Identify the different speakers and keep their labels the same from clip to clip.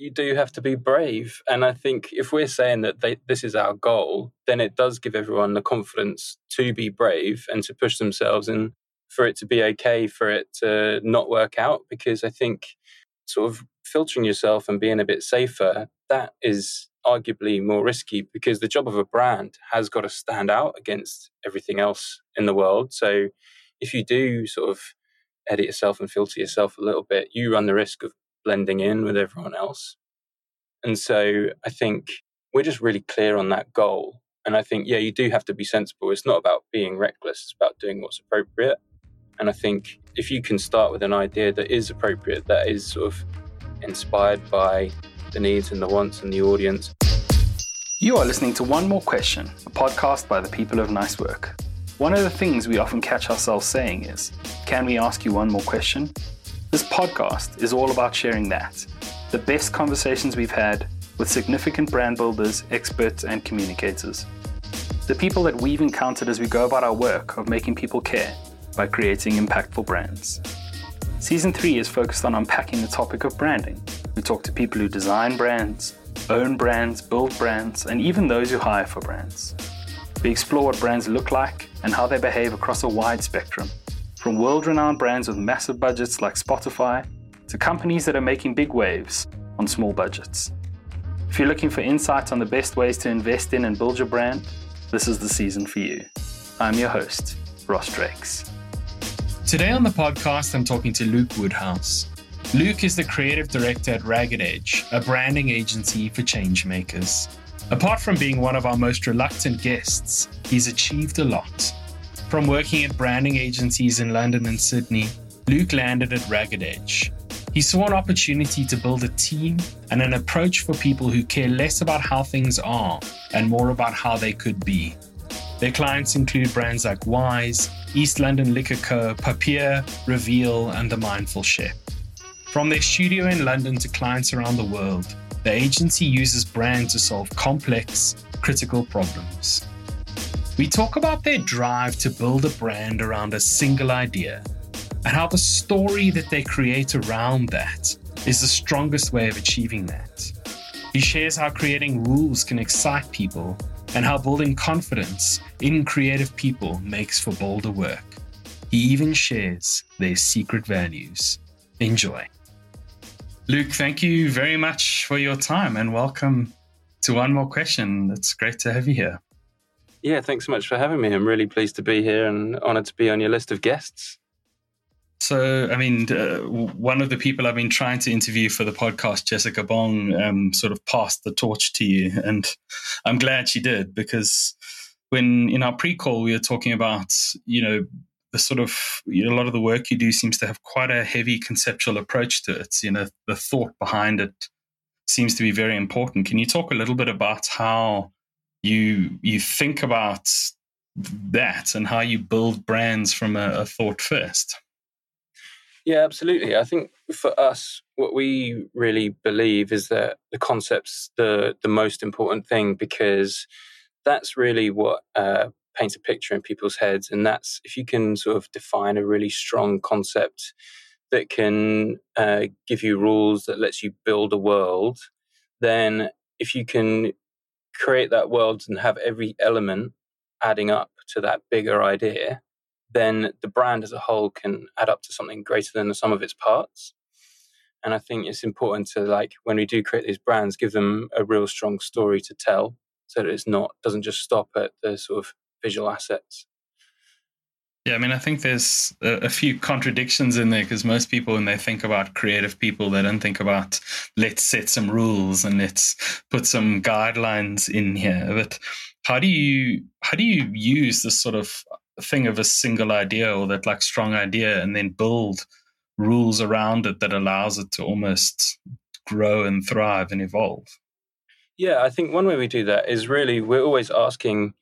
Speaker 1: you do have to be brave. And I think if we're saying that they, this is our goal, then it does give everyone the confidence to be brave and to push themselves and for it to be okay for it to not work out. Because I think sort of filtering yourself and being a bit safer, that is arguably more risky because the job of a brand has got to stand out against everything else in the world. So if you do sort of edit yourself and filter yourself a little bit, you run the risk of blending in with everyone else. And so I think we're just really clear on that goal. And I think, yeah, you do have to be sensible. It's not about being reckless, it's about doing what's appropriate. And I think if you can start with an idea that is appropriate, that is sort of inspired by the needs and the wants and the audience.
Speaker 2: You are listening to One More Question, a podcast by the people of Nice Work. One of the things we often catch ourselves saying is, Can we ask you one more question? This podcast is all about sharing that the best conversations we've had with significant brand builders, experts, and communicators. The people that we've encountered as we go about our work of making people care by creating impactful brands. Season 3 is focused on unpacking the topic of branding. We talk to people who design brands, own brands, build brands, and even those who hire for brands. We explore what brands look like and how they behave across a wide spectrum from world renowned brands with massive budgets like Spotify to companies that are making big waves on small budgets. If you're looking for insights on the best ways to invest in and build your brand, this is the season for you. I'm your host, Ross Drakes.
Speaker 3: Today on the podcast, I'm talking to Luke Woodhouse. Luke is the creative director at Ragged Edge, a branding agency for changemakers. Apart from being one of our most reluctant guests, he's achieved a lot from working at branding agencies in London and Sydney, Luke landed at Ragged Edge. He saw an opportunity to build a team and an approach for people who care less about how things are and more about how they could be. Their clients include brands like Wise, East London Liquor Co., Papier, Reveal, and The Mindful Chef. From their studio in London to clients around the world, the agency uses brand to solve complex, critical problems. We talk about their drive to build a brand around a single idea and how the story that they create around that is the strongest way of achieving that. He shares how creating rules can excite people and how building confidence in creative people makes for bolder work. He even shares their secret values. Enjoy. Luke, thank you very much for your time and welcome to One More Question. It's great to have you here.
Speaker 1: Yeah, thanks so much for having me. I'm really pleased to be here and honored to be on your list of guests.
Speaker 3: So, I mean, uh, one of the people I've been trying to interview for the podcast, Jessica Bong, um, sort of passed the torch to you. And I'm glad she did because when in our pre call, we were talking about, you know, the sort of, you know, a lot of the work you do seems to have quite a heavy conceptual approach to it. You know, the thought behind it seems to be very important. Can you talk a little bit about how you you think about that and how you build brands from a, a thought first.
Speaker 1: Yeah, absolutely. I think for us, what we really believe is that the concept's the the most important thing because that's really what uh, paints a picture in people's heads, and that's if you can sort of define a really strong concept that can uh, give you rules that lets you build a world, then if you can create that world and have every element adding up to that bigger idea, then the brand as a whole can add up to something greater than the sum of its parts. And I think it's important to like when we do create these brands, give them a real strong story to tell, so that it's not doesn't just stop at the sort of visual assets.
Speaker 3: Yeah, I mean, I think there's a, a few contradictions in there because most people, when they think about creative people, they don't think about let's set some rules and let's put some guidelines in here. But how do you how do you use this sort of thing of a single idea or that like strong idea and then build rules around it that allows it to almost grow and thrive and evolve?
Speaker 1: Yeah, I think one way we do that is really we're always asking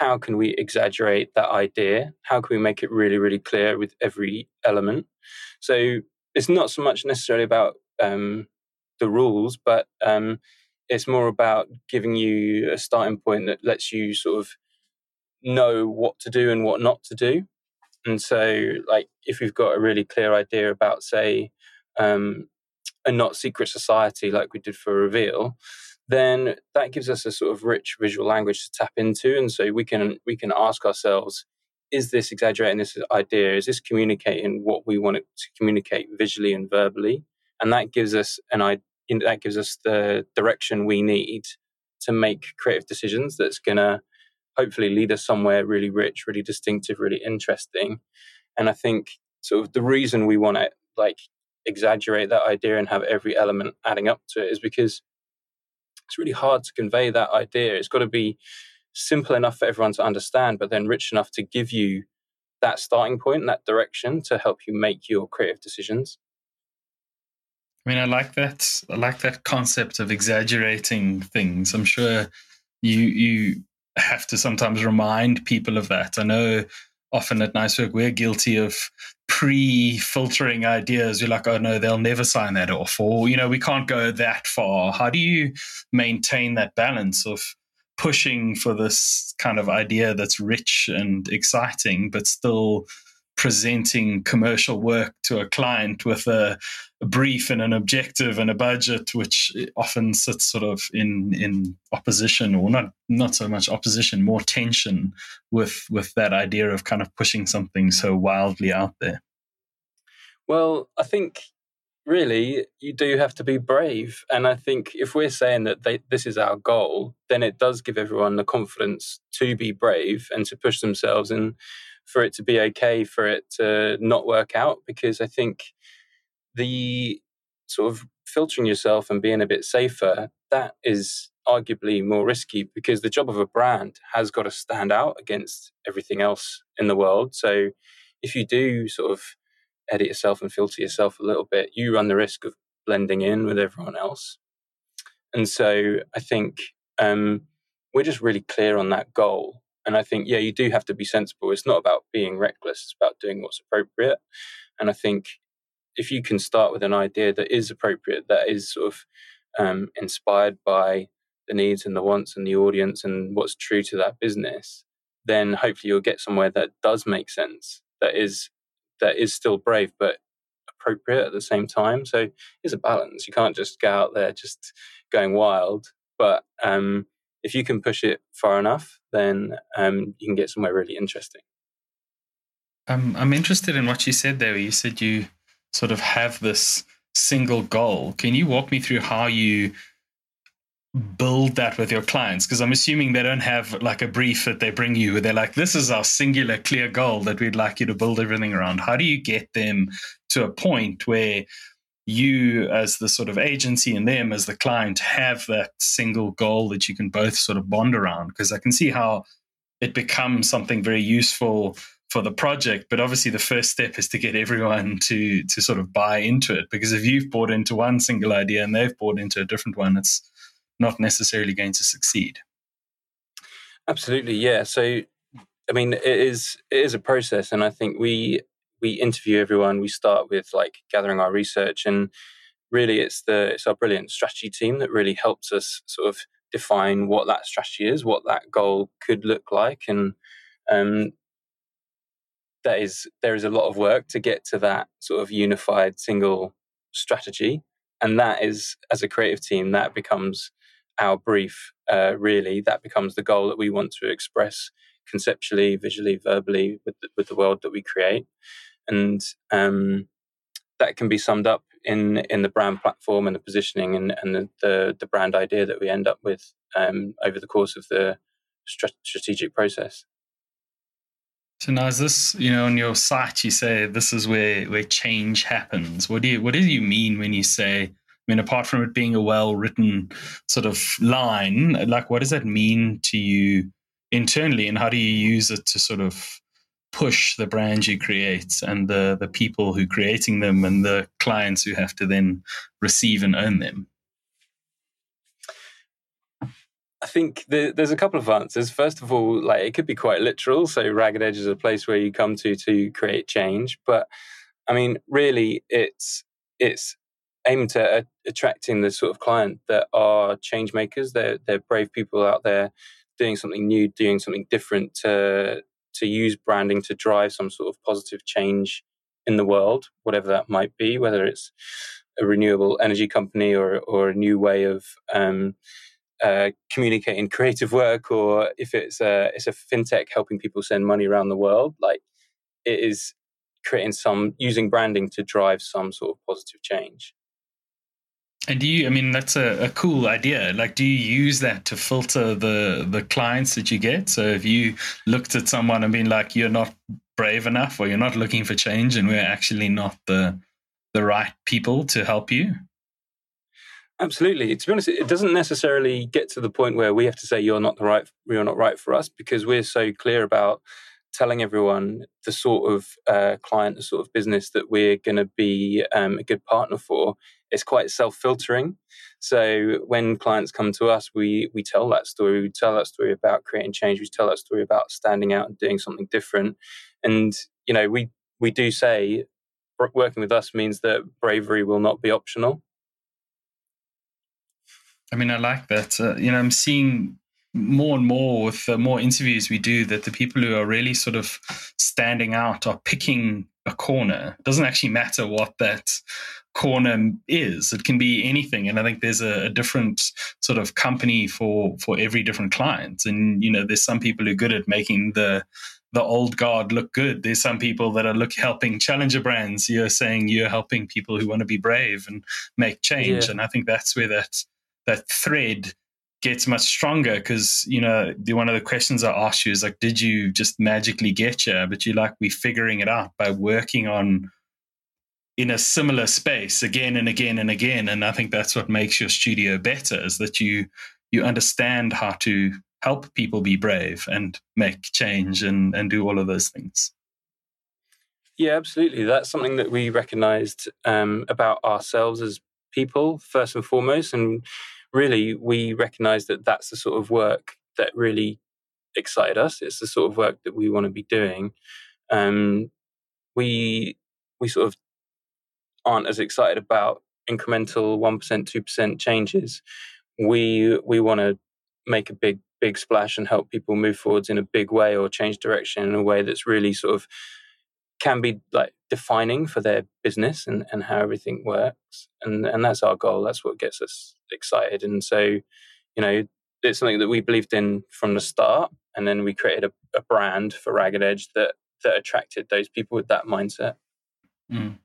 Speaker 1: how can we exaggerate that idea? How can we make it really, really clear with every element? So it's not so much necessarily about um, the rules, but um, it's more about giving you a starting point that lets you sort of know what to do and what not to do. And so, like, if we've got a really clear idea about, say, um, and not secret society like we did for reveal then that gives us a sort of rich visual language to tap into. And so we can we can ask ourselves is this exaggerating this idea? Is this communicating what we want it to communicate visually and verbally? And that gives us an idea that gives us the direction we need to make creative decisions that's going to hopefully lead us somewhere really rich really distinctive really interesting. And i think sort of the reason we want to like exaggerate that idea and have every element adding up to it is because it's really hard to convey that idea. It's got to be simple enough for everyone to understand, but then rich enough to give you that starting point, that direction to help you make your creative decisions.
Speaker 3: I mean, I like that. I like that concept of exaggerating things. I'm sure you you have to sometimes remind people of that. I know often at Nice Work we're guilty of pre-filtering ideas. You're like, oh no, they'll never sign that off, or you know, we can't go that far. How do you maintain that balance of pushing for this kind of idea that's rich and exciting, but still presenting commercial work to a client with a, a, brief and an objective and a budget, which often sits sort of in in opposition, or not not so much opposition, more tension with with that idea of kind of pushing something so wildly out there.
Speaker 1: Well, I think really you do have to be brave, and I think if we're saying that they, this is our goal, then it does give everyone the confidence to be brave and to push themselves and for it to be okay for it to not work out because I think the sort of filtering yourself and being a bit safer that is arguably more risky because the job of a brand has got to stand out against everything else in the world. So if you do sort of edit yourself and filter yourself a little bit you run the risk of blending in with everyone else. And so i think um, we're just really clear on that goal and I think, yeah, you do have to be sensible. It's not about being reckless, it's about doing what's appropriate. And I think if you can start with an idea that is appropriate, that is sort of um, inspired by the needs and the wants and the audience and what's true to that business, then hopefully you'll get somewhere that does make sense, that is that is still brave but appropriate at the same time. So it's a balance. You can't just go out there just going wild, but um, if you can push it far enough, then um, you can get somewhere really interesting.
Speaker 3: Um, I'm interested in what you said there. You said you sort of have this single goal. Can you walk me through how you build that with your clients? Because I'm assuming they don't have like a brief that they bring you where they're like, this is our singular clear goal that we'd like you to build everything around. How do you get them to a point where you as the sort of agency and them as the client have that single goal that you can both sort of bond around? Because i can see how it becomes something very useful for the project but obviously the first step is to get everyone to to sort of buy into it because if you've bought into one single idea and they've bought into a different one it's not necessarily going to succeed.
Speaker 1: Absolutely yeah. So i mean it is it is a process and i think we we interview everyone. We start with like gathering our research, and really, it's the it's our brilliant strategy team that really helps us sort of define what that strategy is, what that goal could look like, and um, that is there is a lot of work to get to that sort of unified single strategy, and that is as a creative team that becomes our brief. Uh, really, that becomes the goal that we want to express conceptually, visually, verbally with the, with the world that we create and um, that can be summed up in in the brand platform and the positioning and, and the, the, the brand idea that we end up with um, over the course of the strategic process.
Speaker 3: So now, is this you know on your site? You say this is where where change happens. What do you what do you mean when you say? I mean, apart from it being a well written sort of line, like what does that mean to you internally, and how do you use it to sort of push the brand you create and the the people who creating them and the clients who have to then receive and own them
Speaker 1: I think the, there's a couple of answers. First of all, like it could be quite literal. So Ragged Edge is a place where you come to to create change. But I mean, really, it's it's aimed at attracting the sort of client that are change makers. They're they're brave people out there doing something new, doing something different to to use branding to drive some sort of positive change in the world, whatever that might be, whether it's a renewable energy company or or a new way of um, uh, communicating creative work, or if it's a it's a fintech helping people send money around the world, like it is creating some using branding to drive some sort of positive change.
Speaker 3: And do you? I mean, that's a, a, cool idea. Like, do you use that to filter the the clients that you get? So, if you looked at someone and been like, "You're not brave enough," or "You're not looking for change," and we're actually not the the right people to help you.
Speaker 1: Absolutely. To be honest, it doesn't necessarily get to the point where we have to say you're not the right, you're not right for us, because we're so clear about telling everyone the sort of uh, client, the sort of business that we're going to be um, a good partner for. It's quite self-filtering. So when clients come to us, we we tell that story. We tell that story about creating change. We tell that story about standing out and doing something different. And you know, we we do say working with us means that bravery will not be optional.
Speaker 3: I mean, I like that. Uh, you know, I'm seeing more and more with the more interviews we do that the people who are really sort of standing out are picking a corner. It doesn't actually matter what that corner is. It can be anything. And I think there's a, a, different sort of company for for every different client. And you know, there's some people who are good at making the the old guard look good. There's some people that are look helping challenger brands. You're saying you're helping people who want to be brave and make change. Yeah. And I think that's where that that thread gets much stronger because you know the one of the questions I asked you is like, did you just magically get you? But you like we're figuring it out by working on in a similar space again and again and again. And I think that's what makes your studio better is that you you understand how to help people be brave and make change and, and do all of those things.
Speaker 1: Yeah, absolutely. That's something that we recognized um, about ourselves as people, first and foremost. And really, we recognize that that's the sort of work that really excited us. It's the sort of work that we want to be doing. Um, we we sort of aren't as excited about incremental one percent, two percent changes. We we want to make a big big splash and help people move forwards in a big way or change direction in a way that's really sort of can be like defining for their business and, and how everything works. And and that's our goal. That's what gets us excited. And so, you know, it's something that we believed in from the start. And then we created a, a brand for Ragged Edge that that attracted those people with that mindset.
Speaker 3: Mm.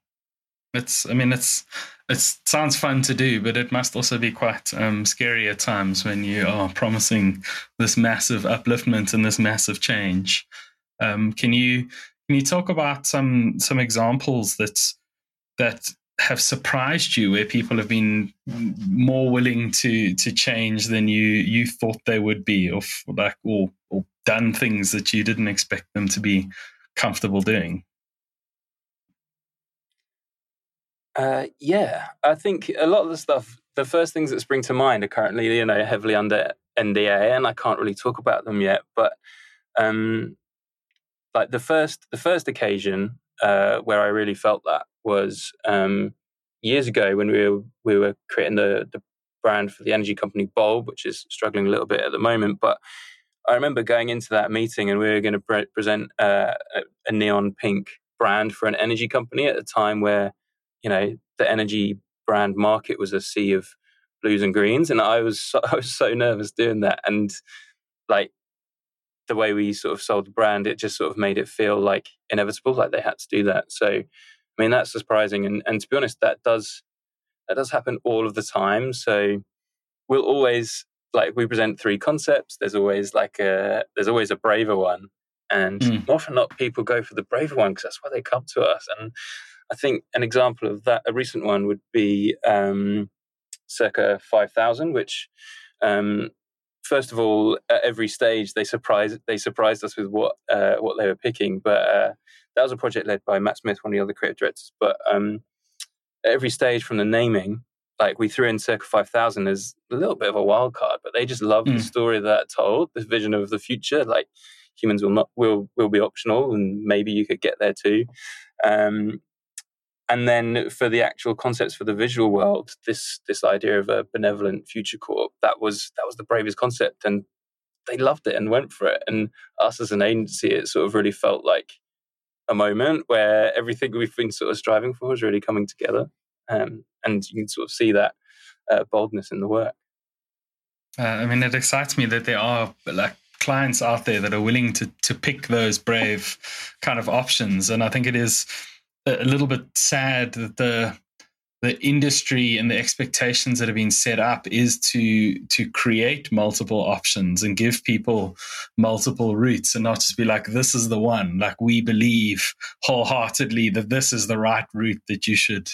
Speaker 3: It's, I mean, it's, it sounds fun to do, but it must also be quite um, scary at times when you are promising this massive upliftment and this massive change. Um, can you can you talk about some some examples that that have surprised you, where people have been more willing to to change than you you thought they would be, or like or or done things that you didn't expect them to be comfortable doing?
Speaker 1: Uh, yeah, I think a lot of the stuff, the first things that spring to mind are currently, you know, heavily under NDA, and I can't really talk about them yet. But um, like the first, the first occasion uh, where I really felt that was um, years ago when we were we were creating the the brand for the energy company Bulb, which is struggling a little bit at the moment. But I remember going into that meeting and we were going to pre- present uh, a, neon pink brand for an energy company at a time where you know the energy brand market was a sea of blues and greens, and I was so, I was so nervous doing that, and like the way we sort of sold the brand, it just sort of made it feel like inevitable, like they had to do that. So, I mean, that's surprising, and and to be honest, that does that does happen all of the time. So, we'll always like we present three concepts. There's always like a there's always a braver one, and mm. more often not, people go for the braver one because that's why they come to us. And I think an example of that, a recent one, would be um, circa 5000, which, um, first of all, at every stage they surprised they surprised us with what uh, what they were picking. But uh, that was a project led by Matt Smith, one of the other creative directors. But um, at every stage from the naming, like we threw in circa 5000 as a little bit of a wild card, but they just loved mm. the hmm. story that told, the vision of the future. Like humans will not will will be optional, and maybe you could get there too. Um, and then for the actual concepts for the visual world this this idea of a benevolent future corp that was that was the bravest concept and they loved it and went for it. And us as an agency it sort of really felt like a moment where everything we've been sort of striving for is really coming together. Um, and you can sort of see that uh, boldness in the work.
Speaker 3: Uh, I mean, it excites me that there are like clients out there that are willing to to pick those brave kind of options, and I think it is a little bit sad that the the industry and the expectations that have been set up is to to create multiple options and give people multiple routes and not just be like this is the one. Like we believe wholeheartedly that this is the right route that you should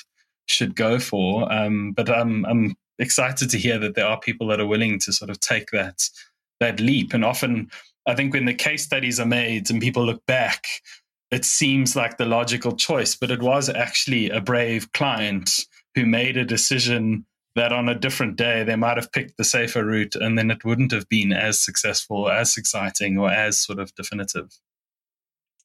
Speaker 3: should go for. Um, but I'm I'm excited to hear that there are people that are willing to sort of take that that leap. And often I think when the case studies are made and people look back it seems like the logical choice, but it was actually a brave client who made a decision that on a different day they might have picked the safer route and then it wouldn't have been as successful, as exciting, or as sort of definitive.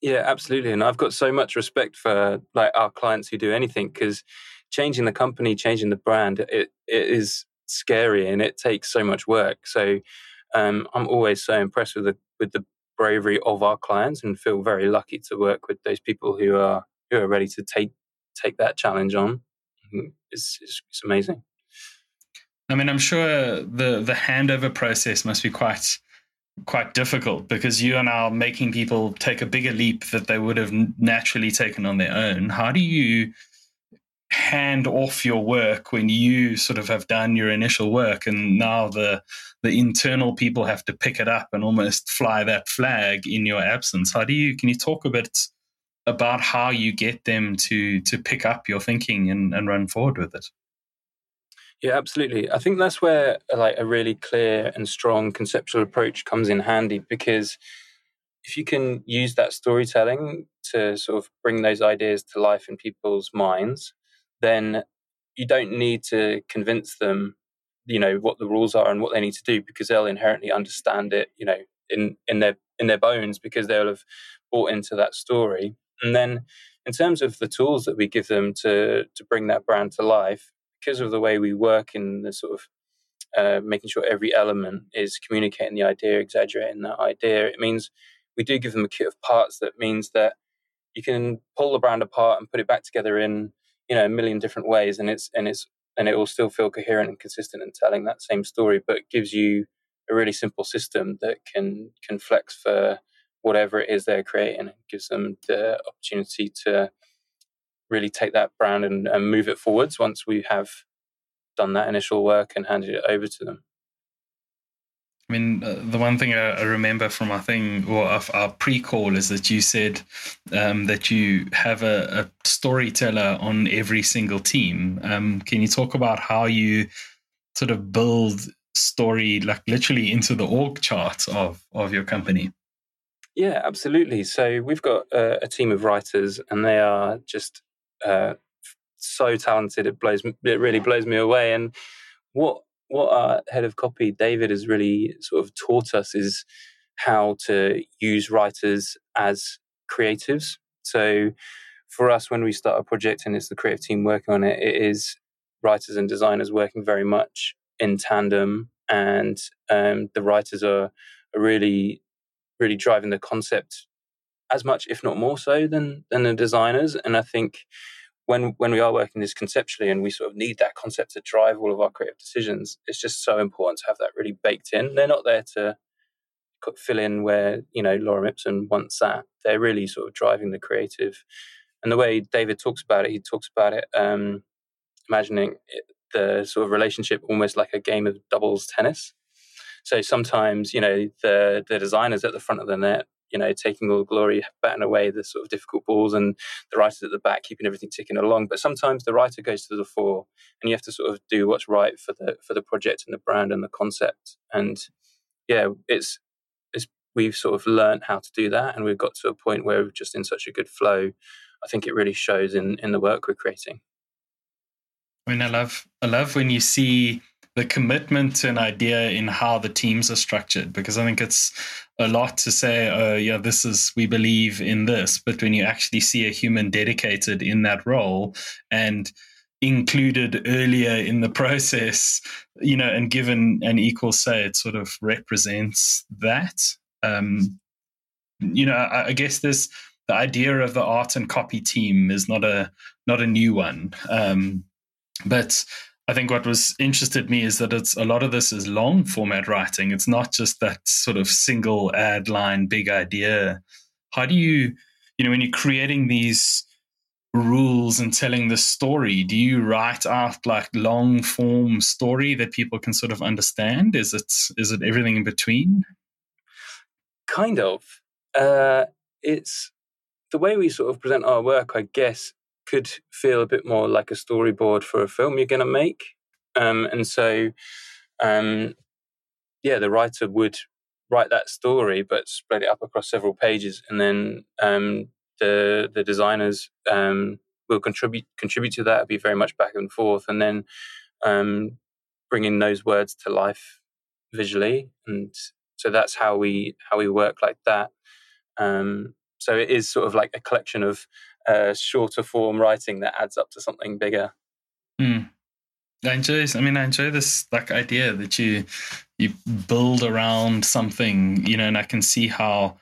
Speaker 1: Yeah, absolutely. And I've got so much respect for like our clients who do anything because changing the company, changing the brand, it, it is scary and it takes so much work. So um, I'm always so impressed with the with the bravery of our clients and feel very lucky to work with those people who are who are ready to take take that challenge on. Mm-hmm. It's, it's, it's amazing.
Speaker 3: I mean, I'm sure the the handover process must be quite quite difficult because you are now making people take a bigger leap that they would have naturally taken on their own. How do you hand off your work when you sort of have done your initial work and now the the internal people have to pick it up and almost fly that flag in your absence. How do you can you talk a bit about how you get them to to pick up your thinking and, and run forward with it?
Speaker 1: Yeah absolutely. I think that's where like a really clear and strong conceptual approach comes in handy because if you can use that storytelling to sort of bring those ideas to life in people's minds then you don't need to convince them you know what the rules are and what they need to do because they'll inherently understand it you know in in their in their bones because they'll have bought into that story. And then in terms of the tools that we give them to to bring that brand to life, because of the way we work in the sort of uh, making sure every element is communicating the idea, exaggerating that idea, it means we do give them a kit of parts that means that you can pull the brand apart and put it back together in you know a million different ways, and it's and it's and it will still feel coherent and consistent in telling that same story, but gives you a really simple system that can can flex for whatever it is they're creating. It gives them the opportunity to really take that brand and, and move it forwards once we have done that initial work and handed it over to them.
Speaker 3: I mean, uh, the one thing I, I, remember from our thing or our, our pre-call is that you said um, that you have a, a, storyteller on every single team. Um, can you talk about how you sort of build story, like literally into the org chart of of your company?
Speaker 1: Yeah, absolutely. So we've got a, a team of writers, and they are just uh, so talented. It blows, it really blows me away. And what what our head of copy, David, has really sort of taught us is how to use writers as creatives. So for us, when we start a project and it's the creative team working on it, it is writers and designers working very much in tandem, and um, the writers are, are really really driving the concept as much, if not more so, than than the designers. And I think when when we are working this conceptually and we sort of need that concept to drive all of our creative decisions, it's just so important to have that really baked in. They're not there to fill in where you know Lorem Ipsum wants that. They're really sort of driving the creative. And the way David talks about it, he talks about it um, imagining it, the sort of relationship almost like a game of doubles tennis. So sometimes, you know, the the designers at the front of the net, you know, taking all the glory, batting away the sort of difficult balls, and the writers at the back keeping everything ticking along. But sometimes the writer goes to the fore, and you have to sort of do what's right for the for the project and the brand and the concept. And yeah, it's it's we've sort of learned how to do that, and we've got to a point where we're just in such a good flow. I think it really shows in in the work we're creating.
Speaker 3: I mean, I love I love when you see the commitment to an idea in how the teams are structured because I think it's a lot to say, oh, yeah, this is, we believe in this. But when you actually see a human dedicated in that role and included earlier in the process, you know, and given an equal say, it sort of represents that. Um, you know, I, I guess this, the idea of the art and copy team is not a not a new one. Um, But I think what was interested me is that it's a lot of this is long format writing. It's not just that sort of single ad line, big idea. How do you, you know, when you're creating these rules and telling the story, do you write out like long form story that people can sort of understand? Is it is it everything in between?
Speaker 1: Kind of. Uh, it's the way we sort of present our work, I guess, could feel a bit more like a storyboard for a film you're going to make. Um, and so, um, yeah, the writer would write that story, but spread it up across several pages, and then um, the the designers um, will contribute contribute to that. It'll be very much back and forth, and then um, bringing those words to life visually, and so that's how we how we work like that. Um, so it is sort of like a collection of uh, shorter form writing that adds up to something bigger.
Speaker 3: Mm. I enjoy. I mean, I enjoy this like idea that you you build around something, you know, and I can see how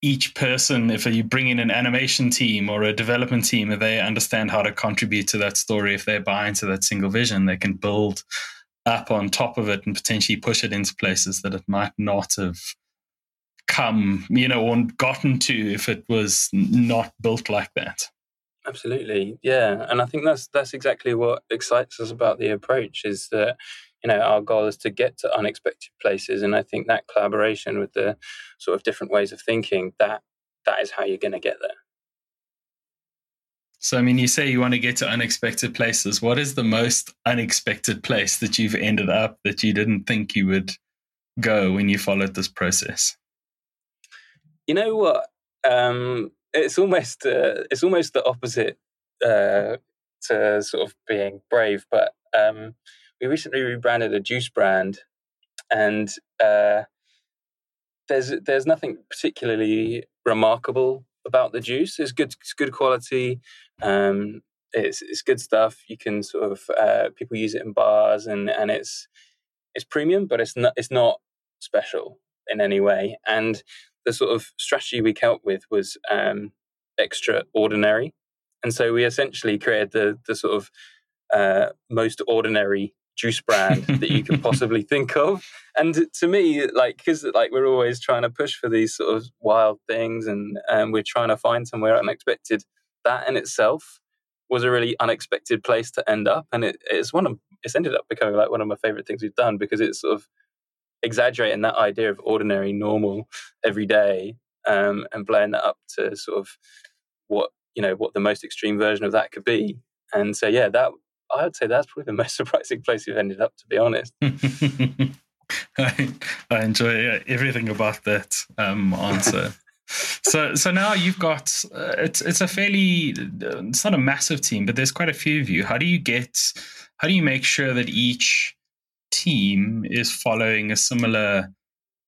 Speaker 3: each person, if you bring in an animation team or a development team, if they understand how to contribute to that story, if they buy into that single vision, they can build up on top of it and potentially push it into places that it might not have come, you know, or gotten to if it was not built like that.
Speaker 1: Absolutely, yeah, and I think that's that's exactly what excites us about the approach is that you know our goal is to get to unexpected places, and I think that collaboration with the sort of different ways of thinking that that is how you're going to get there.
Speaker 3: So, I mean, you say you want to get to unexpected places. What is the most unexpected place that you've ended up that you didn't think you would go when you followed this process?
Speaker 1: You know what? Um, it's almost uh, it's almost the opposite uh, to sort of being brave. But um, we recently rebranded a juice brand, and uh, there's there's nothing particularly remarkable about the juice. It's good it's good quality. Um, it's it's good stuff. You can sort of uh, people use it in bars, and and it's it's premium, but it's not it's not special in any way. And the sort of strategy we came up with was um, extraordinary, and so we essentially created the the sort of uh, most ordinary juice brand that you could possibly think of. And to me, like because like we're always trying to push for these sort of wild things, and um, we're trying to find somewhere unexpected. That in itself was a really unexpected place to end up, and it, it's one of it's ended up becoming like one of my favorite things we've done because it's sort of exaggerating that idea of ordinary, normal, every day, um, and blowing that up to sort of what you know what the most extreme version of that could be. And so, yeah, that I would say that's probably the most surprising place you've ended up, to be honest.
Speaker 3: I, I, enjoy everything about that um, answer. so, so now you've got uh, it's it's a fairly it's not a massive team, but there's quite a few of you. How do you get? How do you make sure that each team is following a similar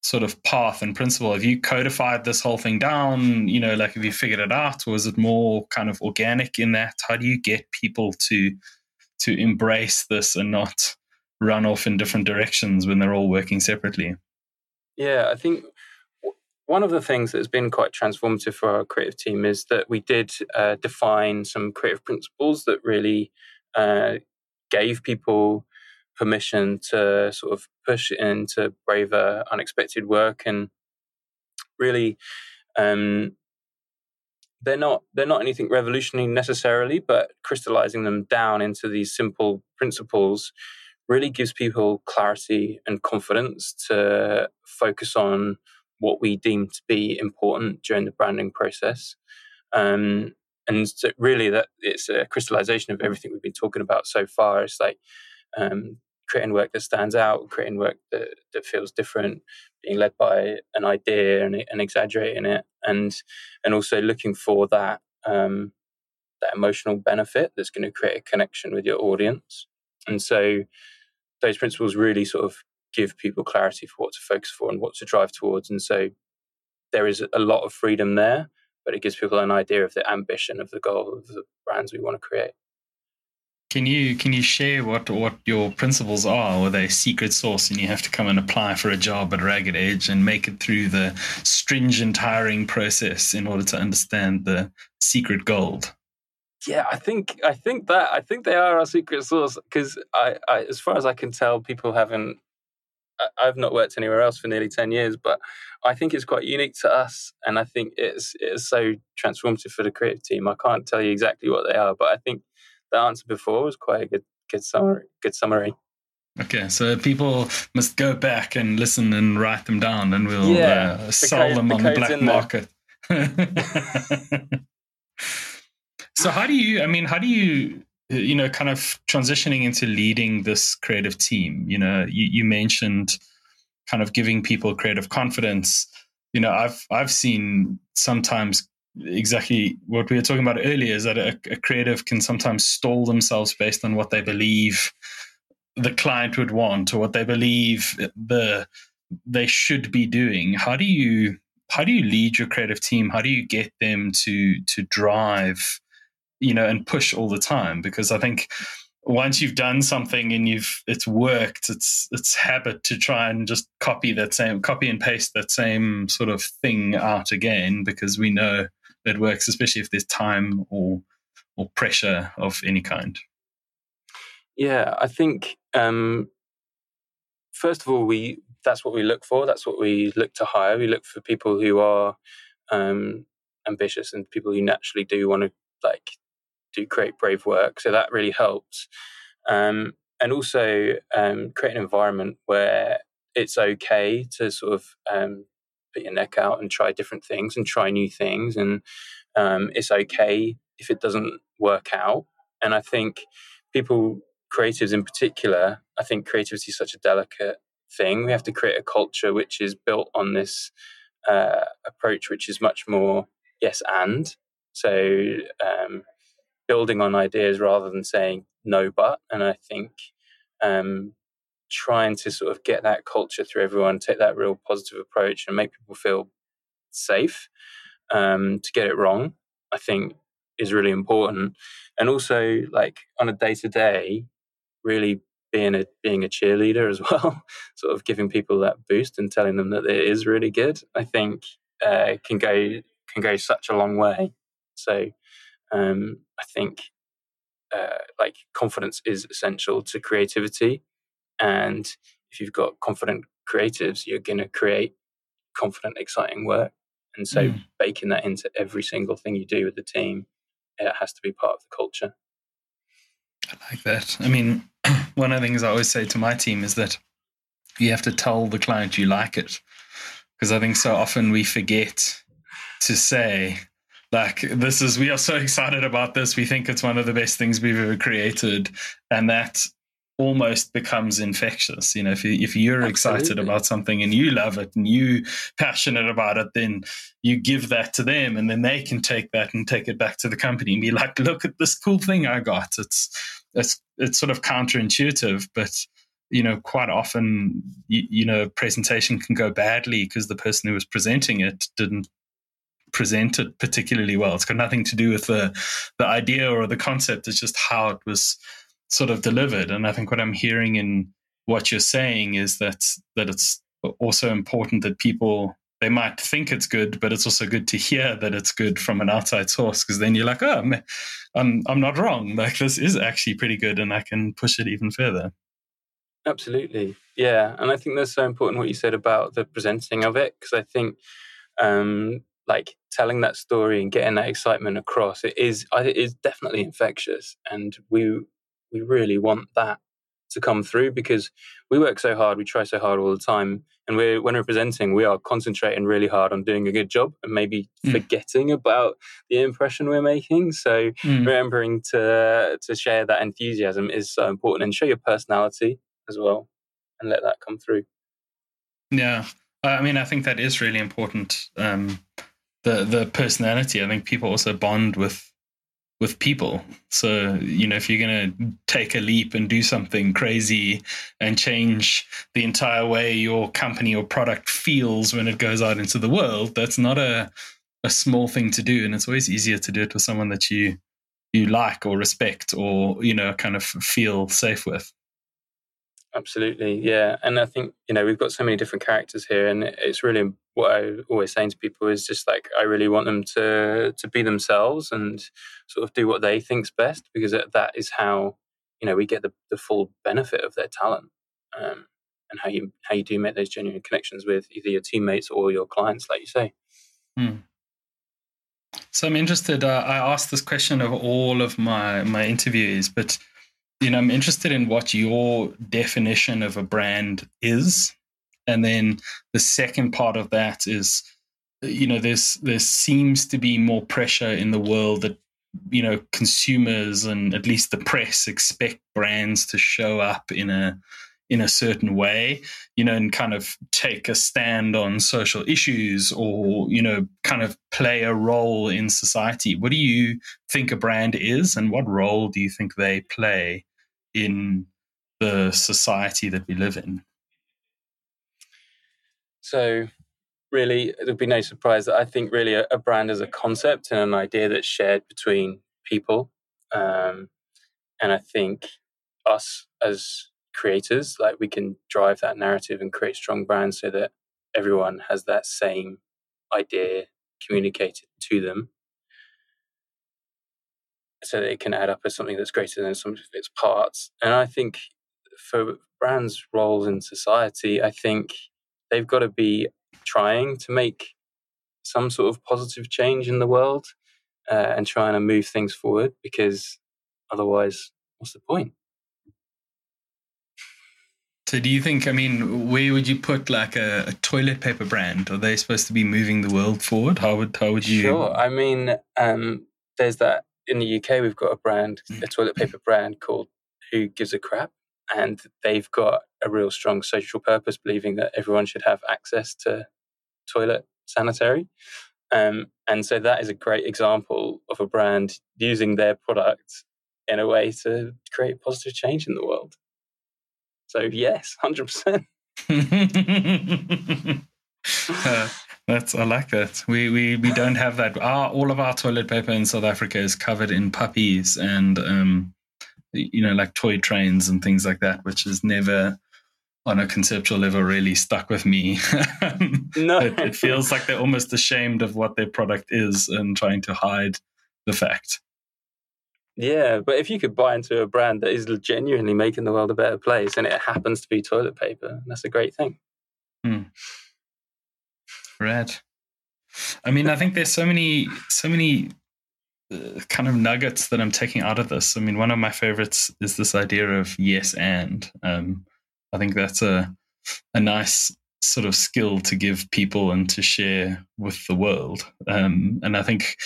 Speaker 3: sort of path and principle? Have you codified this whole thing down? You know, like have you figured it out, or is it more kind of organic in that? How do you get people to to embrace this and not run off in different directions when they're all working separately?
Speaker 1: Yeah, I think one of the things that's been quite transformative for our creative team is that we did uh, define some creative principles that really uh, gave people permission to sort of push into braver, unexpected work, and really, um, they're not they're not anything revolutionary necessarily, but crystallizing them down into these simple principles really gives people clarity and confidence to focus on what we deem to be important during the branding process. Um, and so really, that it's a crystallization of everything we've been talking about so far. It's like um, creating work that stands out, creating work that, that feels different, being led by an idea and, and exaggerating it, and and also looking for that um, that emotional benefit that's going to create a connection with your audience. And so those principles really sort of give people clarity for what to focus for and what to drive towards. And so there is a lot of freedom there, but it gives people an idea of the ambition of the goal of the brands we want to create.
Speaker 3: Can you can you share what what your principles are? Or they secret sauce, and you have to come and apply for a job at Ragged Edge and make it through the stringent hiring process in order to understand the secret gold?
Speaker 1: Yeah, I think I think that I think they are our secret sauce because I, I, as far as I can tell, people haven't. I, I've not worked anywhere else for nearly ten years, but I think it's quite unique to us, and I think it's it's so transformative for the creative team. I can't tell you exactly what they are, but I think the answer before was quite a good good summary. Good summary.
Speaker 3: Okay, so people must go back and listen and write them down, and we'll yeah, uh, sell code, them the on the black market. so, how do you? I mean, how do you? You know, kind of transitioning into leading this creative team. You know, you, you mentioned kind of giving people creative confidence. You know, I've I've seen sometimes exactly what we were talking about earlier is that a, a creative can sometimes stall themselves based on what they believe the client would want or what they believe the they should be doing. How do you how do you lead your creative team? How do you get them to to drive you know and push all the time? Because i think once you've done something and you've it's worked it's it's habit to try and just copy that same copy and paste that same sort of thing out again because we know that works especially if there's time or or pressure of any kind
Speaker 1: yeah i think um, first of all, we that's what we look for. That's what we look to hire. We look for people who are um, ambitious and people who naturally do want to like do great, brave work. So that really helps. Um, and also um, create an environment where it's okay to sort of um, put your neck out and try different things and try new things. And um, it's okay if it doesn't work out. And I think people creatives in particular, I think creativity is such a delicate thing. We have to create a culture which is built on this uh, approach, which is much more yes and. So um, building on ideas rather than saying no but. And I think um, trying to sort of get that culture through everyone, take that real positive approach and make people feel safe um, to get it wrong, I think is really important. And also, like on a day to day, really being a being a cheerleader as well, sort of giving people that boost and telling them that it is really good. I think uh, can go can go such a long way. So um, I think uh, like confidence is essential to creativity, and if you've got confident creatives, you're going to create confident, exciting work. And so mm. baking that into every single thing you do with the team, it has to be part of the culture.
Speaker 3: I like that. I mean, one of the things I always say to my team is that you have to tell the client you like it. Because I think so often we forget to say, like, this is, we are so excited about this. We think it's one of the best things we've ever created. And that almost becomes infectious. You know, if, you, if you're Absolutely. excited about something and you love it and you passionate about it, then you give that to them and then they can take that and take it back to the company and be like, look at this cool thing I got. It's, it's, it's sort of counterintuitive, but you know, quite often, you, you know, presentation can go badly because the person who was presenting it didn't present it particularly well. It's got nothing to do with the the idea or the concept. It's just how it was sort of delivered. And I think what I'm hearing in what you're saying is that that it's also important that people they might think it's good, but it's also good to hear that it's good from an outside source because then you're like, oh, I'm I'm not wrong. Like this is actually pretty good, and I can push it even further.
Speaker 1: Absolutely, yeah, and I think that's so important what you said about the presenting of it because I think, um, like telling that story and getting that excitement across, it is it is definitely infectious, and we we really want that to come through because we work so hard, we try so hard all the time, and we're when we're presenting, we are concentrating really hard on doing a good job and maybe mm. forgetting about the impression we're making. So mm. remembering to to share that enthusiasm is so important, and show your personality as well, and let that come through.
Speaker 3: Yeah, I mean, I think that is really important. Um, the the personality. I think people also bond with with people. So, you know, if you're going to take a leap and do something crazy and change the entire way your company or product feels when it goes out into the world, that's not a, a small thing to do. And it's always easier to do it with someone that you, you like or respect or, you know, kind of feel safe with.
Speaker 1: Absolutely, yeah. And I think you know we've got so many different characters here, and it's really what I always saying to people is just like I really want them to to be themselves and sort of do what they think's best because that is how you know we get the, the full benefit of their talent um, and how you how you do make those genuine connections with either your teammates or your clients, like you say.
Speaker 3: Hmm. So I'm interested. Uh, I asked this question of all of my my interviewees, but you know, I'm interested in what your definition of a brand is, and then the second part of that is, you know, there's there seems to be more pressure in the world that you know consumers and at least the press expect brands to show up in a in a certain way, you know, and kind of take a stand on social issues or, you know, kind of play a role in society. What do you think a brand is and what role do you think they play in the society that we live in?
Speaker 1: So, really, it would be no surprise that I think really a, a brand is a concept and an idea that's shared between people. Um, and I think us as creators like we can drive that narrative and create strong brands so that everyone has that same idea communicated to them so that it can add up as something that's greater than sum of its parts and i think for brands roles in society i think they've got to be trying to make some sort of positive change in the world uh, and trying to move things forward because otherwise what's the point
Speaker 3: so, do you think? I mean, where would you put like a, a, toilet paper brand? Are they supposed to be moving the world forward? How would how would you?
Speaker 1: Sure. I mean, um, there's that in the UK. We've got a brand, a toilet paper brand called Who Gives a Crap, and they've got a real strong social purpose, believing that everyone should have access to toilet sanitary. Um, and so that is a great example of a brand using their product in a way to create positive change in the world. So yes, hundred percent.
Speaker 3: That's I like that. We we we don't have that. Our, all of our toilet paper in South Africa is covered in puppies and um, you know like toy trains and things like that, which is never on a conceptual level really stuck with me. no, it, it feels like they're almost ashamed of what their product is and trying to hide the fact.
Speaker 1: Yeah, but if you could buy into a brand that is genuinely making the world a better place and it happens to be toilet paper, that's a great thing.
Speaker 3: Hmm. Red. I mean, I think there's so many, so many uh, kind of nuggets that I'm taking out of this. I mean, one of my favorites is this idea of yes and. Um, I think that's a a nice sort of skill to give people and to share with the world. Um, and I think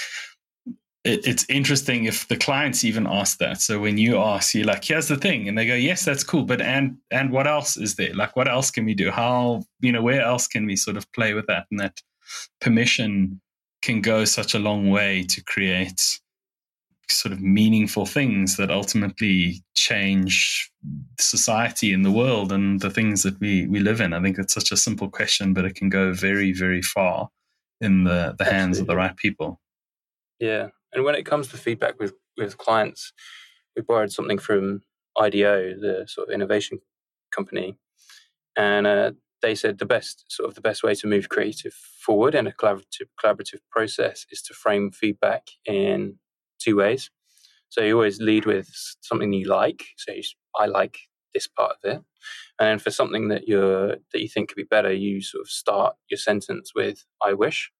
Speaker 3: it, it's interesting if the clients even ask that. So when you ask, you're like, "Here's the thing," and they go, "Yes, that's cool," but and and what else is there? Like, what else can we do? How you know where else can we sort of play with that? And that permission can go such a long way to create sort of meaningful things that ultimately change society and the world and the things that we we live in. I think it's such a simple question, but it can go very very far in the the hands of the right people.
Speaker 1: Yeah, and when it comes to feedback with, with clients, we borrowed something from IDEO, the sort of innovation company, and uh, they said the best sort of the best way to move creative forward in a collaborative collaborative process is to frame feedback in two ways. So you always lead with something you like. So you, I like this part of it, and then for something that you're that you think could be better, you sort of start your sentence with "I wish."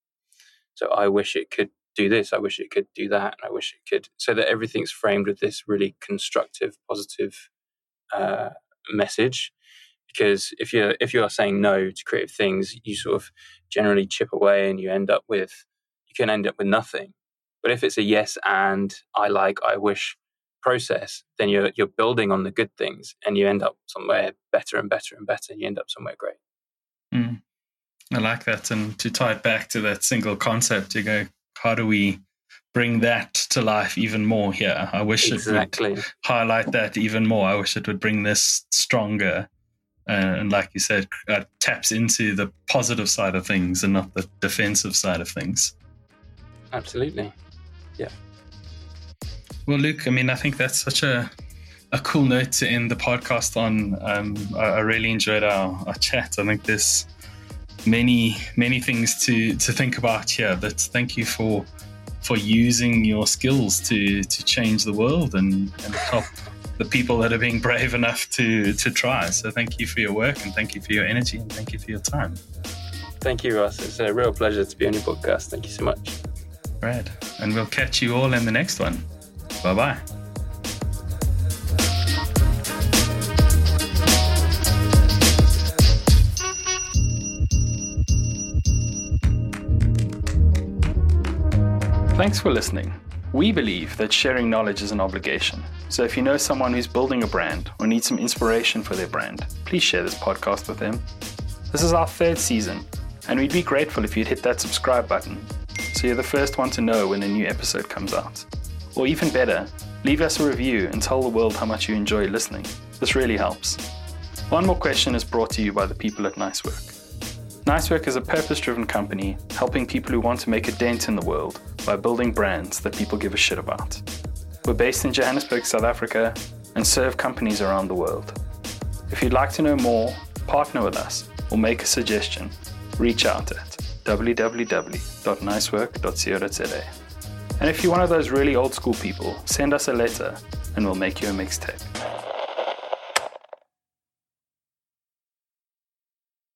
Speaker 1: So I wish it could do this. I wish it could do that. And I wish it could. So that everything's framed with this really constructive, positive uh, message. Because if you're if you are saying no to creative things, you sort of generally chip away, and you end up with you can end up with nothing. But if it's a yes and I like, I wish process, then you're you're building on the good things, and you end up somewhere better and better and better. And you end up somewhere great.
Speaker 3: Mm. I like that. And to tie it back to that single concept, you go, how do we bring that to life even more here? I wish exactly. it would highlight that even more. I wish it would bring this stronger. Uh, and like you said, uh, taps into the positive side of things and not the defensive side of things.
Speaker 1: Absolutely. Yeah.
Speaker 3: Well, Luke, I mean, I think that's such a
Speaker 4: a cool note to end the podcast on. Um, I, I, really enjoyed our, our chat. I think there's many many things to to think about here. But thank you for for using your skills to to change the world and, and help the people that are being brave enough to to try. So thank you for your work and thank you for your energy and thank you for your time.
Speaker 1: Thank you, Ross. It's a real pleasure to be on your podcast. Thank you so much.
Speaker 4: Brad. And we'll catch you all in the next one. Bye bye.
Speaker 3: Thanks for listening. We believe that sharing knowledge is an obligation. So if you know someone who's building a brand or needs some inspiration for their brand, please share this podcast with them. This is our third season, and we'd be grateful if you'd hit that subscribe button so you're the first one to know when a new episode comes out. Or even better, leave us a review and tell the world how much you enjoy listening. This really helps. One more question is brought to you by the people at Nicework. Nicework is a purpose driven company helping people who want to make a dent in the world by building brands that people give a shit about. We're based in Johannesburg, South Africa, and serve companies around the world. If you'd like to know more, partner with us, or make a suggestion, reach out at www.nicework.co.za. And if you're one of those really old school people, send us a letter and we'll make you a mixtape.